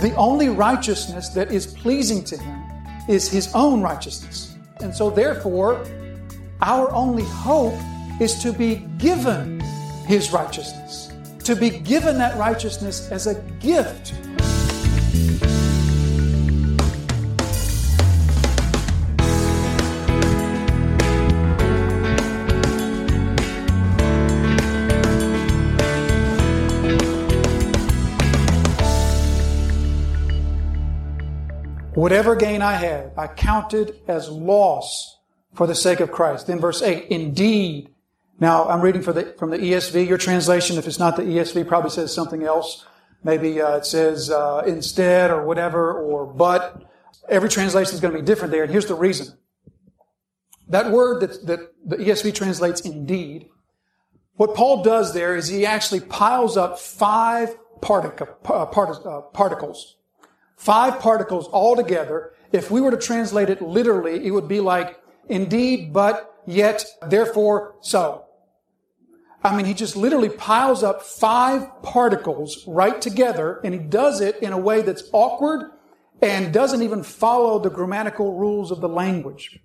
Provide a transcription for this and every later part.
the only righteousness that is pleasing to Him is His own righteousness. And so, therefore, our only hope is to be given His righteousness, to be given that righteousness as a gift Whatever gain I had, I counted as loss for the sake of Christ. Then verse 8, indeed. Now, I'm reading the, from the ESV. Your translation, if it's not the ESV, probably says something else. Maybe uh, it says uh, instead or whatever, or but. Every translation is going to be different there, and here's the reason. That word that, that the ESV translates indeed, what Paul does there is he actually piles up five uh, part, uh, particles Five particles all together. If we were to translate it literally, it would be like, indeed, but, yet, therefore, so. I mean, he just literally piles up five particles right together, and he does it in a way that's awkward and doesn't even follow the grammatical rules of the language.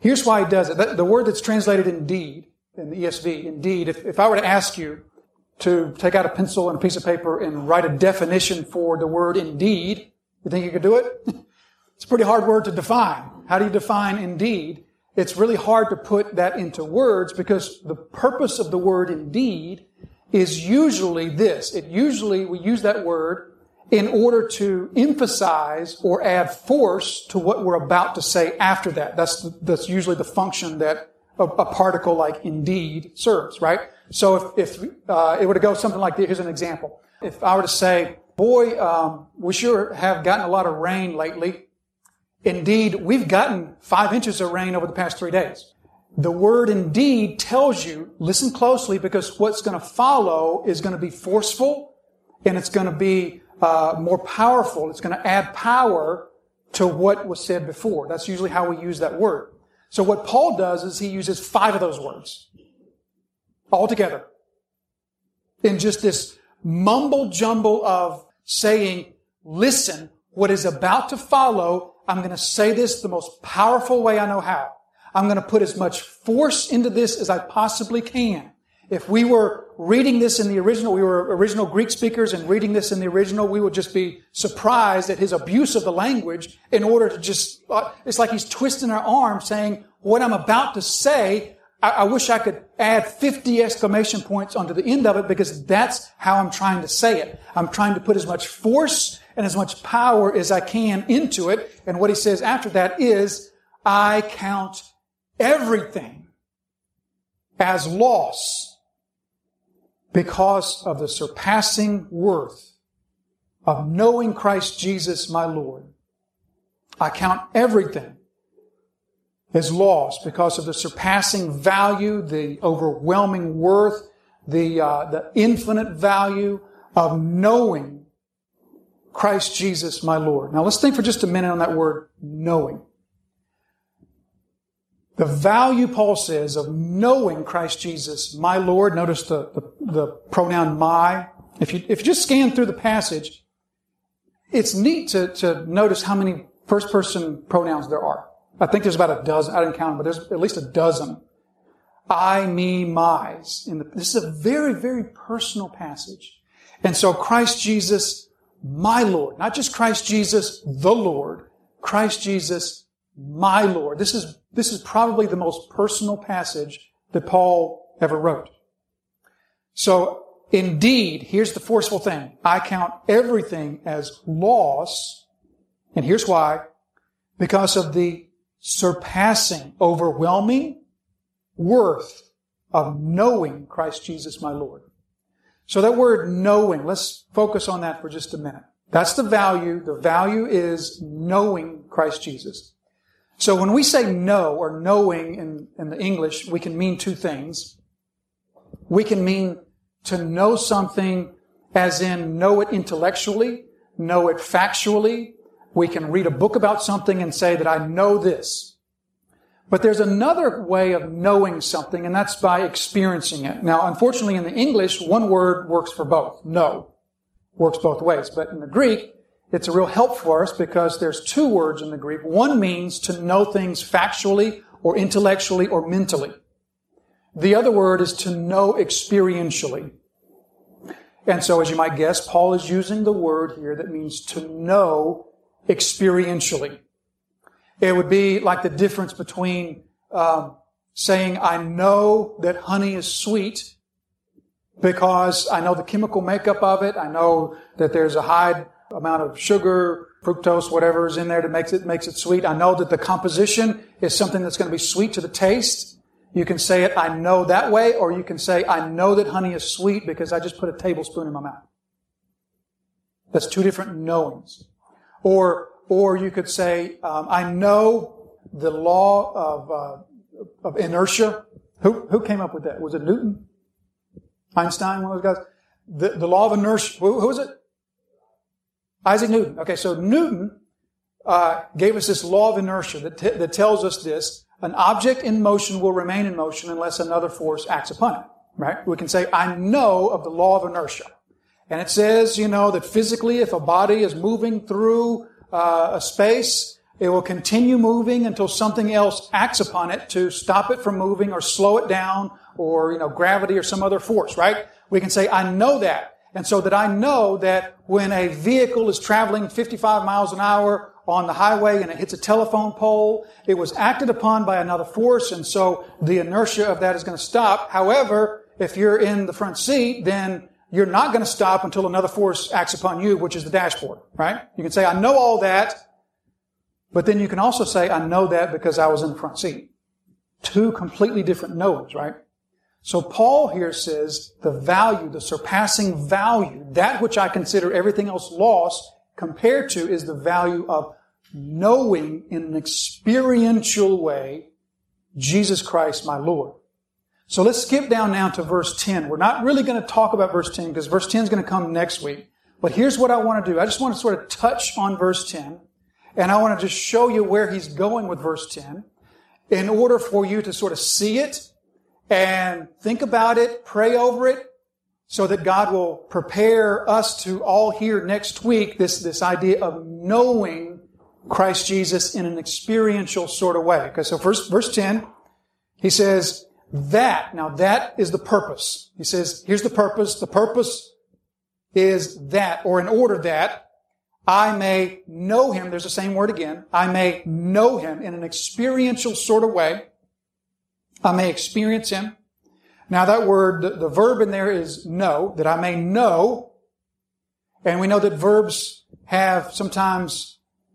Here's why he does it. The word that's translated indeed, in the ESV, indeed, if, if I were to ask you to take out a pencil and a piece of paper and write a definition for the word indeed, you think you could do it? it's a pretty hard word to define. How do you define indeed? It's really hard to put that into words because the purpose of the word indeed is usually this. It usually, we use that word in order to emphasize or add force to what we're about to say after that. That's, that's usually the function that a, a, particle like indeed serves, right? So if, if uh, it were to go something like this, here's an example. If I were to say, Boy, um, we sure have gotten a lot of rain lately. Indeed, we've gotten five inches of rain over the past three days. The word indeed tells you, listen closely because what's going to follow is going to be forceful and it's going to be uh, more powerful. It's going to add power to what was said before. That's usually how we use that word. So what Paul does is he uses five of those words all together in just this mumble jumble of saying, listen, what is about to follow, I'm going to say this the most powerful way I know how. I'm going to put as much force into this as I possibly can. If we were reading this in the original, we were original Greek speakers and reading this in the original, we would just be surprised at his abuse of the language in order to just, uh, it's like he's twisting our arm saying, what I'm about to say, I, I wish I could add 50 exclamation points onto the end of it because that's how I'm trying to say it. I'm trying to put as much force and as much power as I can into it. And what he says after that is, I count everything as loss because of the surpassing worth of knowing Christ Jesus my Lord. I count everything is lost because of the surpassing value, the overwhelming worth, the, uh, the infinite value of knowing Christ Jesus, my Lord. Now let's think for just a minute on that word knowing. The value, Paul says, of knowing Christ Jesus, my Lord. Notice the, the, the pronoun my. If you, if you just scan through the passage, it's neat to, to notice how many first person pronouns there are. I think there's about a dozen. I didn't count them, but there's at least a dozen. I, me, my's. The, this is a very, very personal passage. And so Christ Jesus, my Lord, not just Christ Jesus, the Lord, Christ Jesus, my Lord. This is, this is probably the most personal passage that Paul ever wrote. So indeed, here's the forceful thing. I count everything as loss. And here's why. Because of the surpassing, overwhelming worth of knowing Christ Jesus my Lord. So that word knowing, let's focus on that for just a minute. That's the value. The value is knowing Christ Jesus. So when we say know or knowing in, in the English, we can mean two things. We can mean to know something as in know it intellectually, know it factually, we can read a book about something and say that I know this. But there's another way of knowing something, and that's by experiencing it. Now, unfortunately, in the English, one word works for both. Know works both ways. But in the Greek, it's a real help for us because there's two words in the Greek. One means to know things factually or intellectually or mentally. The other word is to know experientially. And so, as you might guess, Paul is using the word here that means to know experientially. It would be like the difference between um, saying, I know that honey is sweet because I know the chemical makeup of it. I know that there's a high amount of sugar, fructose, whatever is in there that makes it, makes it sweet. I know that the composition is something that's going to be sweet to the taste. You can say it, I know that way, or you can say, I know that honey is sweet because I just put a tablespoon in my mouth. That's two different knowings. Or, or you could say, um, I know the law of, uh, of inertia. Who, who came up with that? Was it Newton? Einstein, one of those guys? The, the law of inertia. Who, was it? Isaac Newton. Okay, so Newton uh, gave us this law of inertia that, t- that tells us this. An object in motion will remain in motion unless another force acts upon it. Right? We can say, I know of the law of inertia. And it says, you know, that physically if a body is moving through uh, a space, it will continue moving until something else acts upon it to stop it from moving or slow it down or, you know, gravity or some other force, right? We can say, I know that. And so that I know that when a vehicle is traveling 55 miles an hour on the highway and it hits a telephone pole, it was acted upon by another force, and so the inertia of that is going to stop. However, if you're in the front seat, then you're not going to stop until another force acts upon you, which is the dashboard, right? You can say, I know all that, but then you can also say, I know that because I was in the front seat. Two completely different knowings, right? So Paul here says the value, the surpassing value, that which I consider everything else lost compared to is the value of knowing in an experiential way Jesus Christ my Lord. So let's skip down now to verse 10. We're not really going to talk about verse 10 because verse 10 is going to come next week. But here's what I want to do. I just want to sort of touch on verse 10 and I want to just show you where he's going with verse 10 in order for you to sort of see it and think about it, pray over it, so that God will prepare us to all hear next week this, this idea of knowing Christ Jesus in an experiential sort of way. Okay, so first, verse 10, he says, that, now that is the purpose. He says, here's the purpose. The purpose is that, or in order that I may know him. There's the same word again. I may know him in an experiential sort of way I may experience him. Now that word, the, the verb in there is know, that I may know. And we know that verbs have sometimes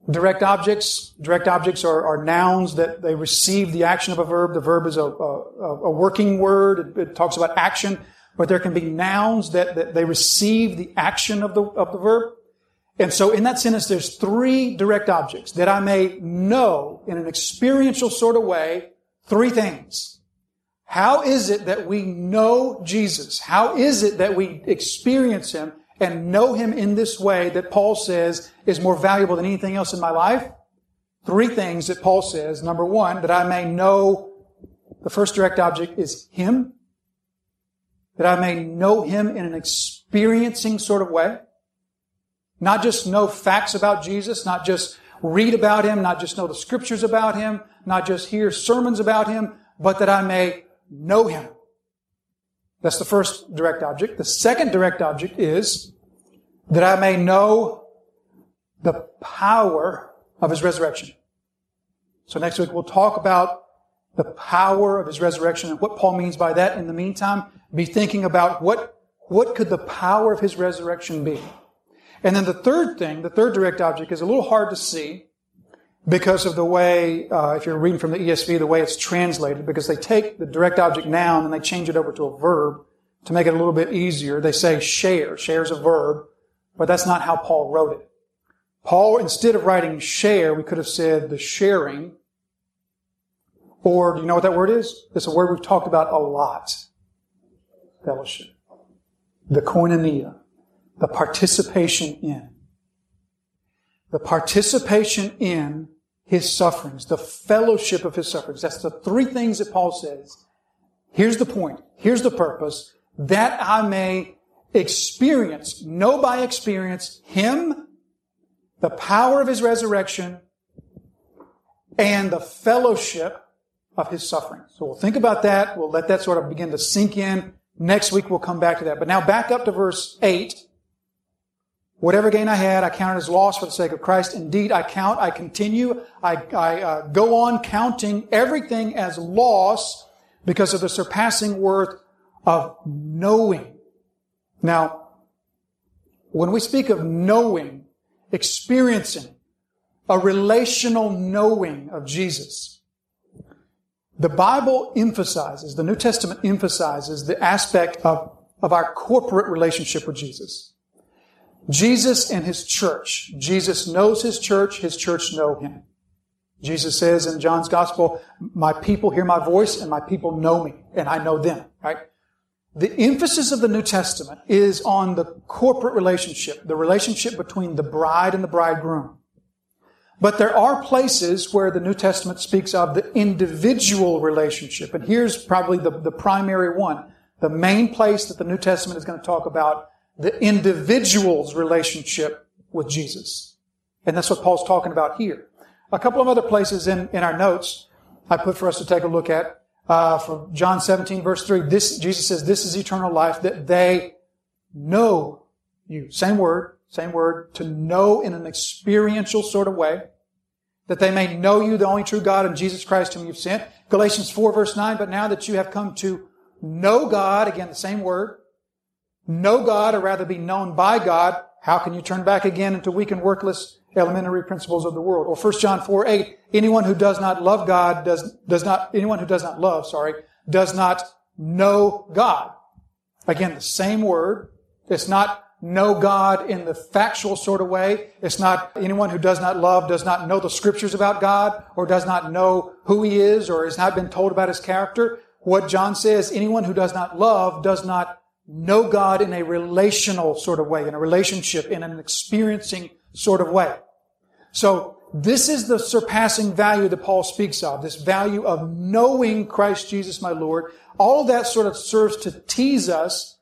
direct objects. Direct objects are, are, nouns that they receive the action of a verb. The verb is a, a, a working word. It, it, talks about action, but there can be nouns that, that they receive the action of the, of the verb. And so in that sentence, there's three direct objects that I may know in an experiential sort of way three things. How is it that we know Jesus? How is it that we experience Him and know Him in this way that Paul says is more valuable than anything else in my life? Three things that Paul says. Number one, that I may know the first direct object is Him. That I may know Him in an experiencing sort of way. Not just know facts about Jesus, not just read about Him, not just know the scriptures about Him, not just hear sermons about Him, but that I may know him. That's the first direct object. The second direct object is that I may know the power of his resurrection. So next week we'll talk about the power of his resurrection and what Paul means by that. In the meantime, be thinking about what, what could the power of his resurrection be? And then the third thing, the third direct object is a little hard to see, because of the way, uh, if you're reading from the ESV, the way it's translated, because they take the direct object noun and they change it over to a verb to make it a little bit easier. They say share. Share is a verb, but that's not how Paul wrote it. Paul, instead of writing share, we could have said the sharing. Or, do you know what that word is? It's a word we've talked about a lot. Fellowship. The koinonia. The participation in. The participation in his sufferings, the fellowship of his sufferings. That's the three things that Paul says. Here's the point. Here's the purpose. That I may experience, know by experience, him the power of his resurrection, and the fellowship of his suffering. So we'll think about that. We'll let that sort of begin to sink in. Next week we'll come back to that. But now back up to verse 8. Whatever gain I had, I counted as loss for the sake of Christ. Indeed, I count, I continue, I, I uh, go on counting everything as loss because of the surpassing worth of knowing. Now, when we speak of knowing, experiencing, a relational knowing of Jesus, the Bible emphasizes, the New Testament emphasizes the aspect of, of our corporate relationship with Jesus. Jesus and his church. Jesus knows his church, his church know him. Jesus says in John's gospel, my people hear my voice and my people know me and I know them, right? The emphasis of the New Testament is on the corporate relationship, the relationship between the bride and the bridegroom. But there are places where the New Testament speaks of the individual relationship. And here's probably the, the primary one. The main place that the New Testament is going to talk about the individual's relationship with Jesus. And that's what Paul's talking about here. A couple of other places in, in our notes I put for us to take a look at. Uh, from John 17 verse 3, this, Jesus says, this is eternal life, that they know you. Same word, same word, to know in an experiential sort of way, that they may know you, the only true God, and Jesus Christ whom you've sent. Galatians 4 verse 9, but now that you have come to know God, again, the same word, know God or rather be known by God, how can you turn back again into weak and worthless elementary principles of the world? Or 1 John 4, 8, anyone who does not love God does, does not, anyone who does not love, sorry, does not know God. Again, the same word. It's not know God in the factual sort of way. It's not anyone who does not love does not know the scriptures about God or does not know who he is or has not been told about his character. What John says, anyone who does not love does not know God in a relational sort of way, in a relationship, in an experiencing sort of way. So this is the surpassing value that Paul speaks of, this value of knowing Christ Jesus my Lord. All of that sort of serves to tease us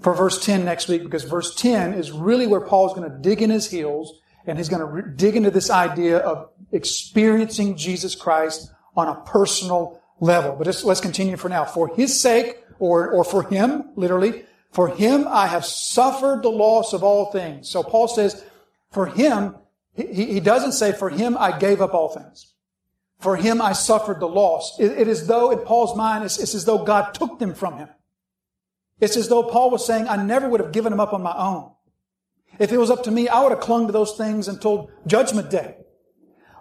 for verse 10 next week because verse 10 is really where Paul's going to dig in his heels and he's going to re- dig into this idea of experiencing Jesus Christ on a personal level. But let's, let's continue for now. For his sake, or, or for him, literally, for him I have suffered the loss of all things. So Paul says, for him, he, he doesn't say, for him I gave up all things. For him I suffered the loss. it, it is though, in Paul's mind, it's, it's as though God took them from him. It's as though Paul was saying, I never would have given them up on my own. If it was up to me, I would have clung to those things until judgment day.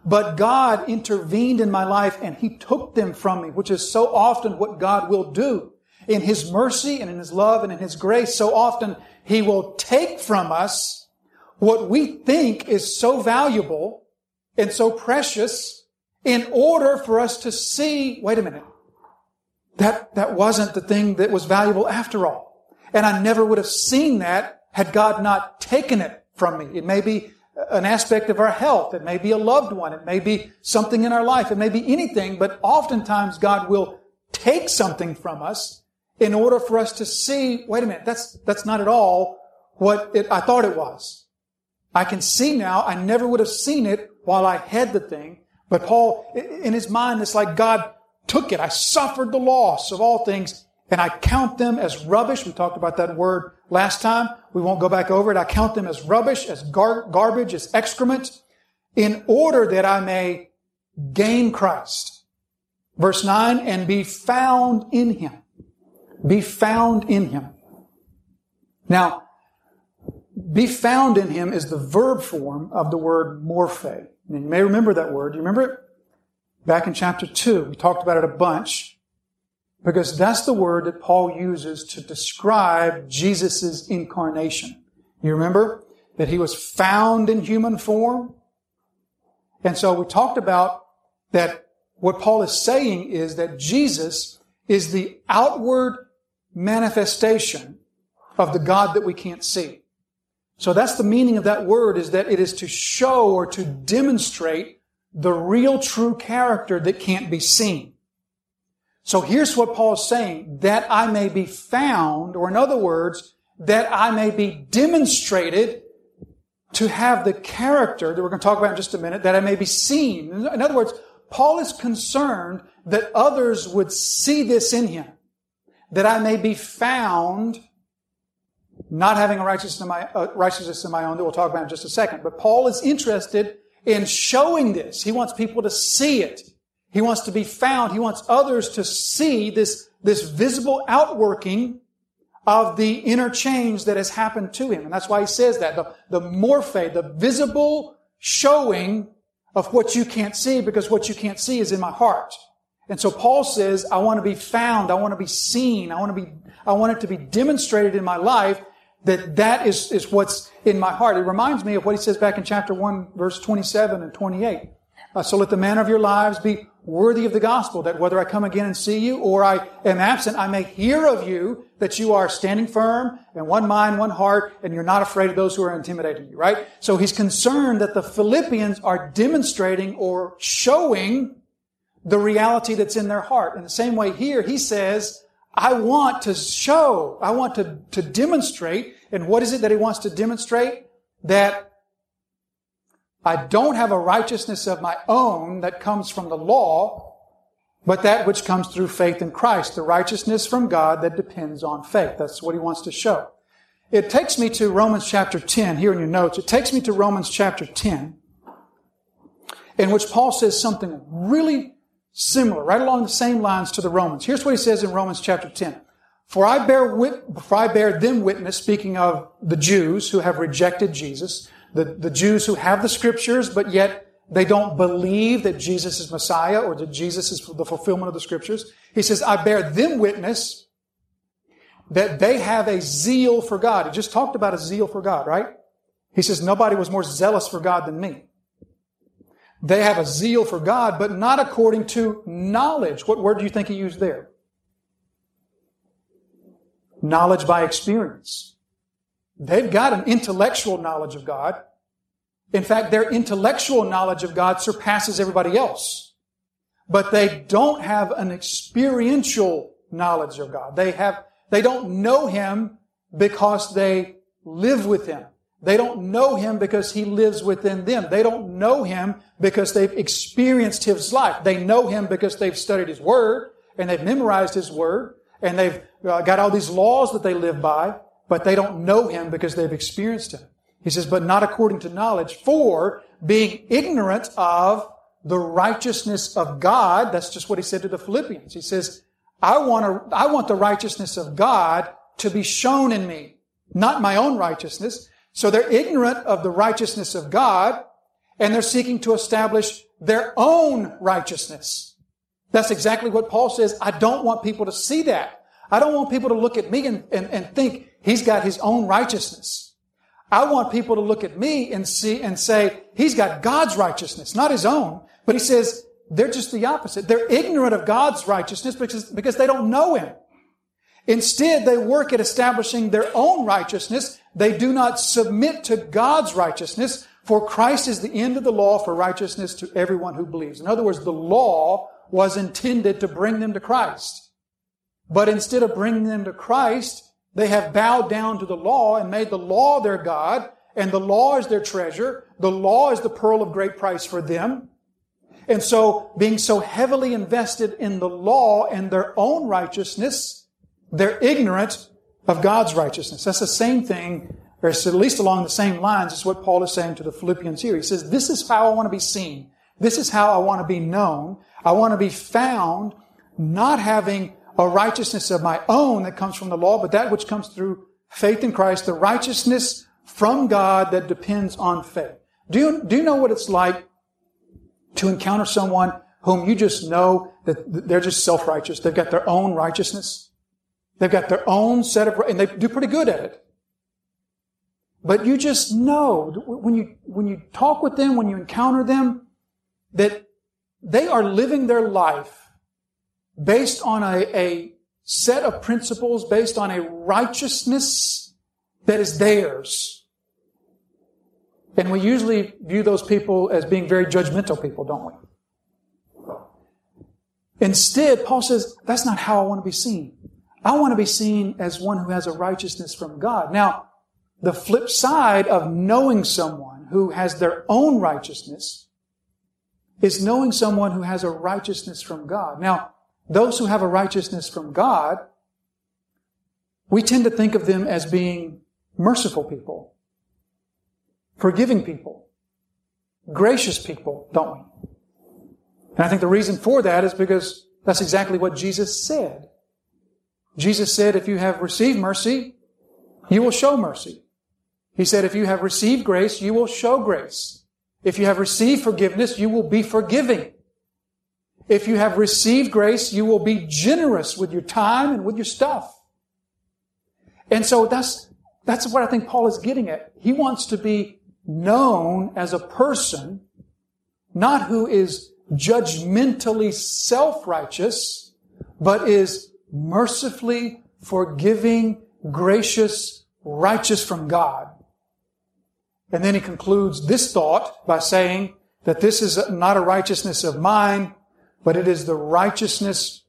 But God intervened in my life and He took them from me, which is so often what God will do in His mercy and in His love and in His grace, so often He will take from us what we think is so valuable and so precious in order for us to see, wait a minute, that, that wasn't the thing that was valuable after all. And I never would have seen that had God not taken it from me. It may be an aspect of our health. It may be a loved one. It may be something in our life. It may be anything, but oftentimes God will take something from us in order for us to see, wait a minute, that's, that's not at all what it, I thought it was. I can see now, I never would have seen it while I had the thing. But Paul, in his mind, it's like God took it. I suffered the loss of all things and I count them as rubbish. We talked about that word last time. We won't go back over it. I count them as rubbish, as gar- garbage, as excrement in order that I may gain Christ. Verse 9, and be found in Him be found in him. Now, be found in him is the verb form of the word morphe. And you may remember that word. Do you remember it? Back in chapter 2, we talked about it a bunch because that's the word that Paul uses to describe Jesus' incarnation. You remember that he was found in human form? And so we talked about that what Paul is saying is that Jesus is the outward manifestation of the God that we can't see. So that's the meaning of that word is that it is to show or to demonstrate the real true character that can't be seen. So here's what Paul is saying, that I may be found, or in other words, that I may be demonstrated to have the character that we're going to talk about in just a minute, that I may be seen. In other words, Paul is concerned that others would see this in him, that I may be found not having a righteousness in my, uh, righteousness in my own that we'll talk about in just a second. But Paul is interested in showing this. He wants people to see it. He wants to be found. He wants others to see this, this visible outworking of the inner change that has happened to him. And that's why he says that. The, the morphe, the visible showing of what you can't see because what you can't see is in my heart. And so Paul says, I want to be found. I want to be seen. I want to be, I want it to be demonstrated in my life that that is, is what's in my heart. It reminds me of what he says back in chapter 1, verse 27 and 28. Uh, so let the manner of your lives be worthy of the gospel, that whether I come again and see you or I am absent, I may hear of you that you are standing firm and one mind, one heart, and you're not afraid of those who are intimidating you, right? So he's concerned that the Philippians are demonstrating or showing the reality that's in their heart. In the same way here, he says, I want to show, I want to, to demonstrate, and what is it that he wants to demonstrate? That I don't have a righteousness of my own that comes from the law, but that which comes through faith in Christ, the righteousness from God that depends on faith. That's what he wants to show. It takes me to Romans chapter 10, here in your notes. It takes me to Romans chapter 10, in which Paul says something really similar, right along the same lines to the Romans. Here's what he says in Romans chapter 10. For I bear, wit- for I bear them witness, speaking of the Jews who have rejected Jesus, the, the Jews who have the scriptures, but yet they don't believe that Jesus is Messiah or that Jesus is the fulfillment of the scriptures. He says, I bear them witness that they have a zeal for God. He just talked about a zeal for God, right? He says, nobody was more zealous for God than me. They have a zeal for God, but not according to knowledge. What word do you think he used there? Knowledge by experience. They've got an intellectual knowledge of God. In fact, their intellectual knowledge of God surpasses everybody else. But they don't have an experiential knowledge of God. They have, they don't know Him because they live with Him. They don't know Him because He lives within them. They don't know Him because they've experienced His life. They know Him because they've studied His Word and they've memorized His Word and they've uh, got all these laws that they live by but they don't know him because they've experienced him. He says, but not according to knowledge, for being ignorant of the righteousness of God. That's just what he said to the Philippians. He says, I want want the righteousness of God to be shown in me, not my own righteousness. So they're ignorant of the righteousness of God and they're seeking to establish their own righteousness. That's exactly what Paul says. I don't want people to see that. I don't want people to look at me and, and, and think he's got his own righteousness. I want people to look at me and see and say, he's got God's righteousness, not his own. But he says, they're just the opposite. They're ignorant of God's righteousness because, because they don't know him. Instead, they work at establishing their own righteousness. They do not submit to God's righteousness, for Christ is the end of the law for righteousness to everyone who believes. In other words, the law was intended to bring them to Christ. But instead of bringing them to Christ, they have bowed down to the law and made the law their God, and the law is their treasure. The law is the pearl of great price for them. And so, being so heavily invested in the law and their own righteousness, they're ignorant of God's righteousness. That's the same thing, or at least along the same lines, is what Paul is saying to the Philippians here. He says, This is how I want to be seen. This is how I want to be known. I want to be found not having a righteousness of my own that comes from the law, but that which comes through faith in Christ, the righteousness from God that depends on faith. Do you, do you know what it's like to encounter someone whom you just know that they're just self-righteous? They've got their own righteousness. They've got their own set of, and they do pretty good at it. But you just know when you, when you talk with them, when you encounter them, that they are living their life based on a, a set of principles, based on a righteousness that is theirs. And we usually view those people as being very judgmental people, don't we? Instead, Paul says, that's not how I want to be seen. I want to be seen as one who has a righteousness from God. Now, the flip side of knowing someone who has their own righteousness is knowing someone who has a righteousness from God. Now, those who have a righteousness from God, we tend to think of them as being merciful people, forgiving people, gracious people, don't we? And I think the reason for that is because that's exactly what Jesus said. Jesus said, if you have received mercy, you will show mercy. He said, if you have received grace, you will show grace. If you have received forgiveness, you will be forgiving. If you have received grace, you will be generous with your time and with your stuff. And so that's, that's what I think Paul is getting at. He wants to be known as a person, not who is judgmentally self-righteous, but is mercifully forgiving, gracious, righteous from God. And then he concludes this thought by saying that this is not a righteousness of mine, but it is the righteousness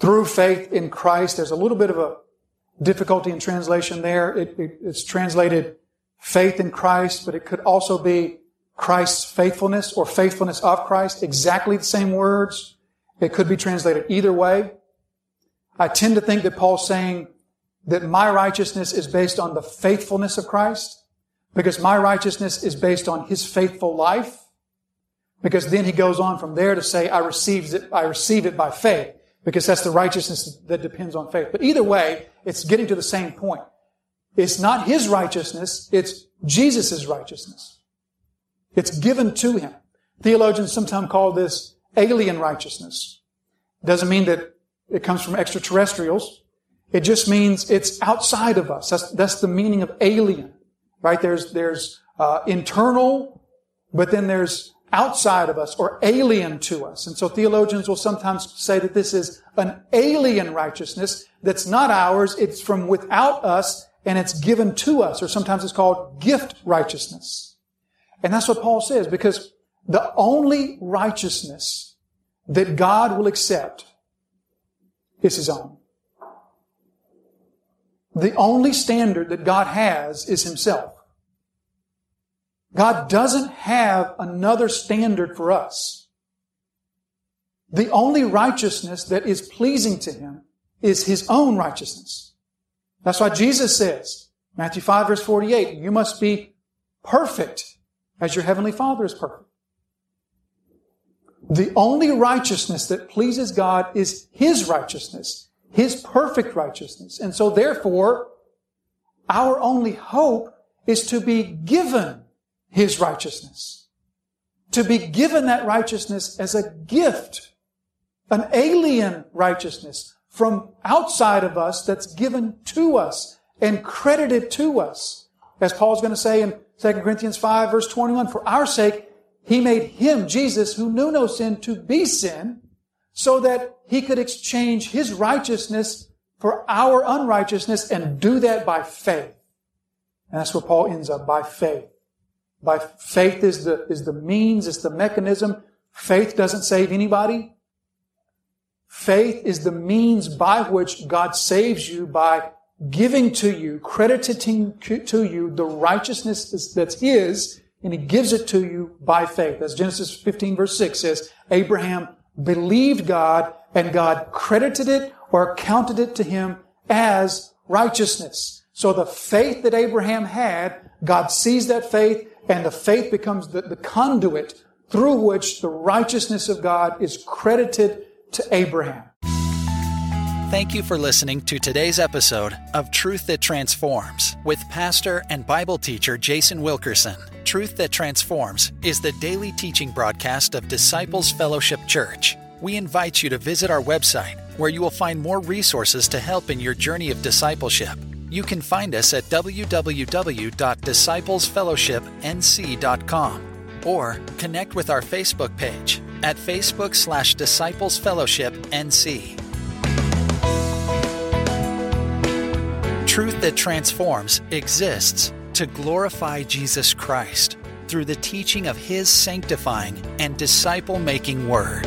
through faith in Christ. There's a little bit of a difficulty in translation there. It, it, it's translated faith in Christ, but it could also be Christ's faithfulness or faithfulness of Christ. Exactly the same words. It could be translated either way. I tend to think that Paul's saying that my righteousness is based on the faithfulness of Christ because my righteousness is based on his faithful life. Because then he goes on from there to say, I received it, I received it by faith because that's the righteousness that depends on faith. But either way, it's getting to the same point. It's not his righteousness, it's Jesus' righteousness. It's given to him. Theologians sometimes call this alien righteousness. Doesn't mean that it comes from extraterrestrials. It just means it's outside of us. That's, that's the meaning of alien, right? There's, there's, uh, internal, but then there's outside of us or alien to us. And so theologians will sometimes say that this is an alien righteousness that's not ours. It's from without us and it's given to us. Or sometimes it's called gift righteousness. And that's what Paul says because the only righteousness that God will accept is his own. The only standard that God has is himself. God doesn't have another standard for us. The only righteousness that is pleasing to him is his own righteousness. That's why Jesus says, Matthew 5 verse 48, you must be perfect as your heavenly Father is perfect. The only righteousness that pleases God is His righteousness. His perfect righteousness. And so therefore, our only hope is to be given His righteousness. To be given that righteousness as a gift. An alien righteousness from outside of us that's given to us and credited to us. As Paul's going to say in 2 Corinthians 5 verse 21, for our sake, He made Him, Jesus, who knew no sin, to be sin, so that he could exchange his righteousness for our unrighteousness and do that by faith. And that's where Paul ends up, by faith. By faith is the, is the means, it's the mechanism. Faith doesn't save anybody. Faith is the means by which God saves you by giving to you, crediting to you the righteousness that's His, and He gives it to you by faith. As Genesis 15 verse 6 says, Abraham believed God and God credited it or counted it to him as righteousness. So the faith that Abraham had, God sees that faith and the faith becomes the, the conduit through which the righteousness of God is credited to Abraham. Thank you for listening to today's episode of Truth That Transforms with pastor and Bible teacher Jason Wilkerson. Truth That Transforms is the daily teaching broadcast of Disciples Fellowship Church. We invite you to visit our website where you will find more resources to help in your journey of discipleship. You can find us at www.disciplesfellowshipnc.com or connect with our Facebook page at Facebook slash Disciples Fellowship NC. Truth that transforms exists to glorify Jesus Christ through the teaching of His sanctifying and disciple making Word.